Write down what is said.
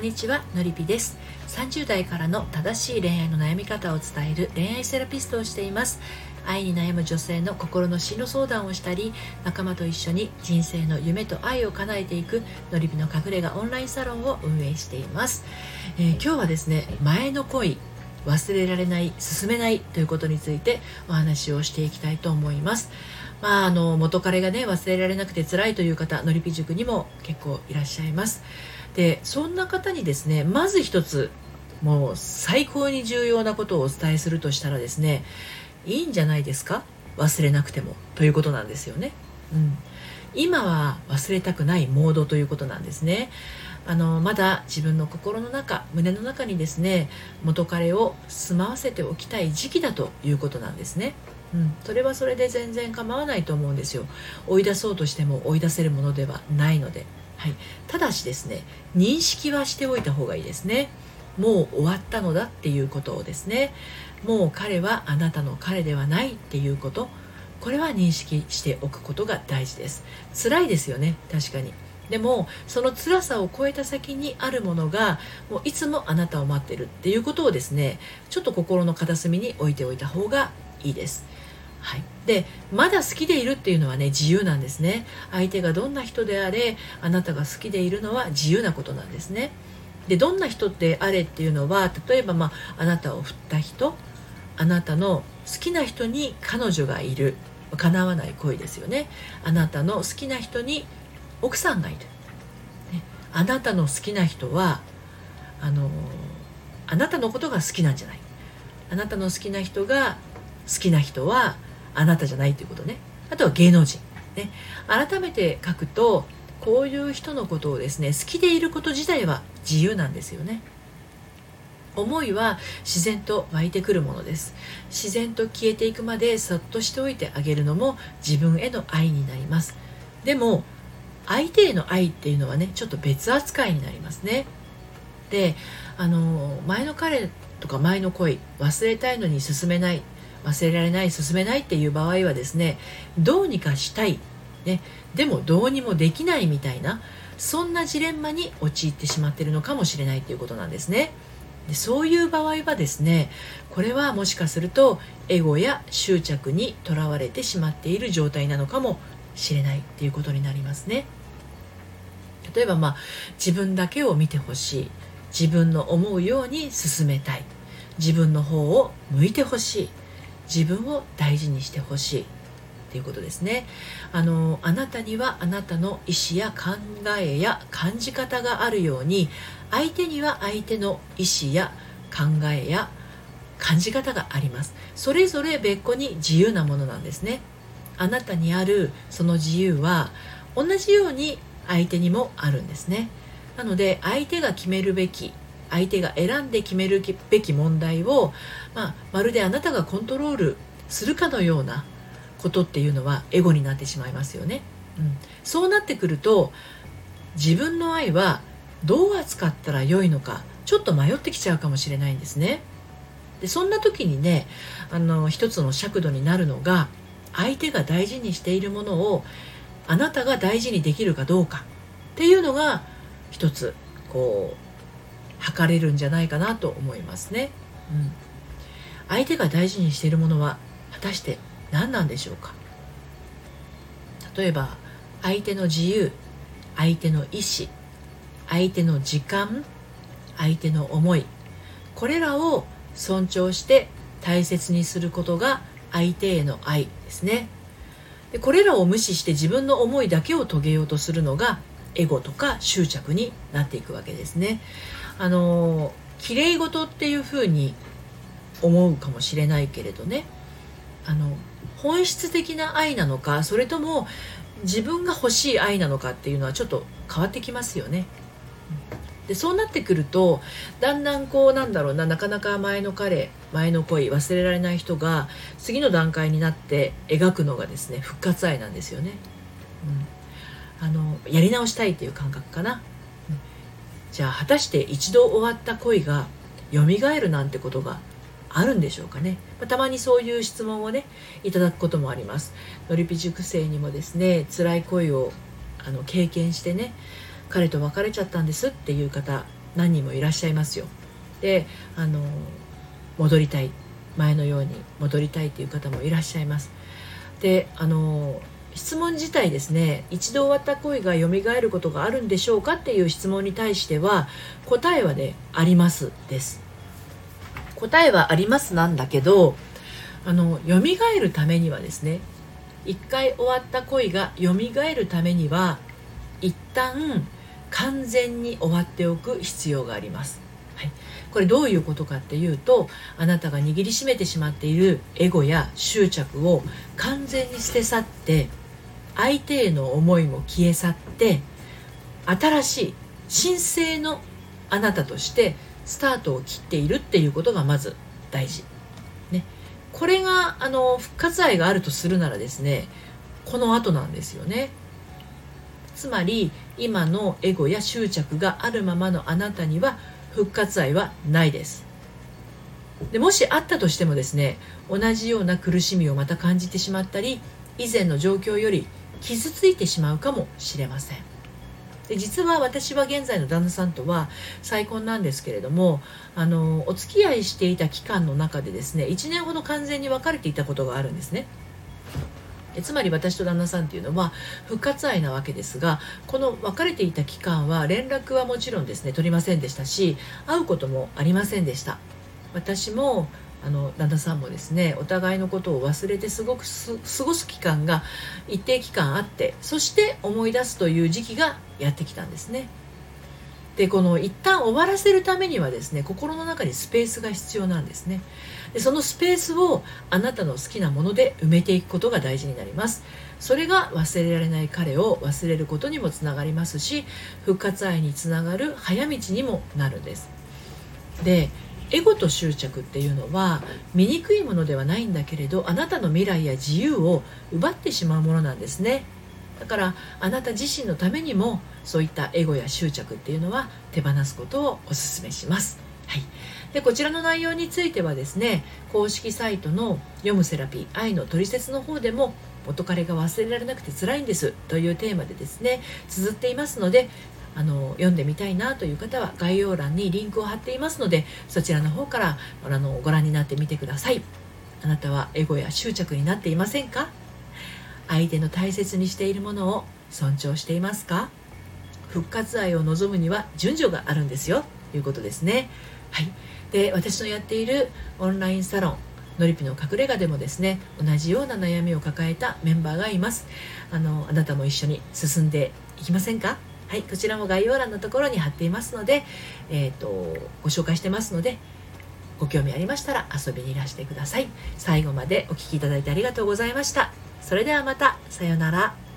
んにちはのりぴです。30代からの正しい恋愛の悩み方を伝える恋愛セラピストをしています。愛に悩む女性の心の進路相談をしたり仲間と一緒に人生の夢と愛を叶えていくのりぴの隠れ家オンラインサロンを運営しています、えー、今日はですね前の恋忘れられない進めないということについてお話をしていきたいと思います。まあ、あの元彼がね忘れられなくて辛いという方のりぴ塾にも結構いらっしゃいます。でそんな方にですねまず一つもう最高に重要なことをお伝えするとしたらですねいいんじゃないですか？忘れなくても。ということなんですよね。うん、今は忘れたくないモードということなんですね。あのまだ自分の心の中胸の中にですね元彼を住まわせておきたい時期だということなんですね。うん、それはそれで全然構わないと思うんですよ。追い出そうとしても追い出せるものではないので。はい、ただしですね認識はしておいた方がいいですね。もう終わったのだっていうことをですね。もう彼はあなたの彼ではないっていうこと。これは認識しておくことが大事です。辛いですよね。確かに。でもその辛さを超えた先にあるものがもういつもあなたを待ってるっていうことをですねちょっと心の片隅に置いておいた方がいいです。はい、でまだ好きでいるっていうのはね自由なんですね。相手がどんな人であれあなたが好きでいるのは自由なことなんですね。でどんな人であれっていうのは例えば、まあ、あなたを振った人あなたの好きな人に彼女がいる。叶わない恋ですよね。あなたの好きな人に奥さんがいる、ね、あなたの好きな人はあのあなたのことが好きなんじゃない。あなたの好きな人が好きな人はあなたじゃないということね。あとは芸能人。ね。改めて書くとこういう人のことをですね好きでいること自体は自由なんですよね。思いは自然と湧いてくるものです。自然と消えていくまでそっとしておいてあげるのも自分への愛になります。でも相手への愛っていうのはねちょっと別扱いになりますね。であの前の彼とか前の恋忘れたいのに進めない忘れられない進めないっていう場合はですねどうにかしたい、ね、でもどうにもできないみたいなそんなジレンマに陥ってしまってるのかもしれないということなんですね。でそういう場合はですねこれはもしかするとエゴや執着にとらわれてしまっている状態なのかもしれないっていうことになりますね。例えばまあ自分だけを見てほしい。自分の思うように進めたい。自分の方を向いてほしい。自分を大事にしてほしい。っていうことですね。あのあなたにはあなたの意思や考えや感じ方があるように相手には相手の意思や考えや感じ方があります。それぞれ別個に自由なものなんですね。あなたにあるその自由は同じように相手にもあるんですね。なので相手が決めるべき相手が選んで決めるべき問題を、まあ、まるであなたがコントロールするかのようなことっていうのはエゴになってしまいますよね。うん、そうなってくると自分の愛はどう扱ったらよいのかちょっと迷ってきちゃうかもしれないんですね。でそんな時にねあの一つの尺度になるのが相手が大事にしているものをあなたが大事にできるかどうかっていうのが一つこう測れるんじゃないかなと思いますね、うん、相手が大事にしているものは果たして何なんでしょうか？例えば相手の自由相手の意思相手の時間相手の思いこれらを尊重して大切にすることが相手への愛ですね。でこれらを無視して自分の思いだけを遂げようとするのがエゴとか執着になっていくわけですね。あの綺麗事っていうふうに思うかもしれないけれどね。あの本質的な愛なのかそれとも自分が欲しい愛なのかっていうのはちょっと変わってきますよね。でそうなってくるとだんだんこうなんだろうななかなか前の彼前の恋忘れられない人が次の段階になって描くのがですね復活愛なんですよね。うん、あのやり直したいっていう感覚かな。じゃあ果たして一度終わった恋が蘇るなんてことがあるんでしょうかね、まあ、たまにそういう質問をねいただくこともあります。のりぴ塾生にもですね辛い恋をあの経験してね彼と別れちゃったんですっていう方何人もいらっしゃいますよ。であの戻りたい。前のように戻りたいという方もいらっしゃいます。であの質問自体ですね一度終わった恋が蘇ることがあるんでしょうかっていう質問に対しては答えはねありますです。答えはありますなんだけどあの蘇るためにはですね一回終わった恋が蘇るためには一旦完全に終わっておく必要があります。はい、これどういうことかっていうとあなたが握りしめてしまっているエゴや執着を完全に捨て去って相手への思いも消え去って新しい神聖のあなたとしてスタートを切っているっていうことがまず大事。ね、これがあの復活愛があるとするならですねこの後なんですよね。つまり今のエゴや執着があるままのあなたには復活愛はないですでもしあったとしてもですね同じような苦しみをまた感じてしまったり以前の状況より傷ついてしまうかもしれませんで実は私は現在の旦那さんとは再婚なんですけれどもあのお付き合いしていた期間の中でですね1年ほど完全に別れていたことがあるんですね。つまり私と旦那さんっていうのは復活愛なわけですがこの別れていた期間は連絡はもちろんですね取りませんでしたし会うこともありませんでした。私もあの旦那さんもですねお互いのことを忘れてすごく過ごす期間が一定期間あってそして思い出すという時期がやってきたんですね。でこの一旦終わらせるためにはですね心の中にスペースが必要なんですね。でそのスペースをあなたの好きなもので埋めていくことが大事になります。それが忘れられない彼を忘れることにもつながりますし復活愛につながる早道にもなるんです。でエゴと執着っていうのは醜いものではないんだけれどあなたの未来や自由を奪ってしまうものなんですねだからあなた自身のためにもそういったエゴや執着っていうのは手放すことをお勧めします。はい、でこちらの内容についてはですね公式サイトの「読むセラピー愛のトリセツ」の方でも元彼が忘れられなくて辛いんですというテーマでですね綴っていますのであの読んでみたいなという方は概要欄にリンクを貼っていますのでそちらの方からあのご覧になってみてください。あなたはエゴや執着になっていませんか？相手の大切にしているものを尊重していますか？復活愛を望むには順序があるんですよ。ということですね。はい。で私のやっているオンラインサロンのりぴの隠れ家でもですね同じような悩みを抱えたメンバーがいます。あのあなたも一緒に進んでいきませんか？はいこちらも概要欄のところに貼っていますので、えーと、とご紹介してますのでご興味ありましたら遊びにいらしてください。最後までお聴きいただいてありがとうございました。それではまたさようなら。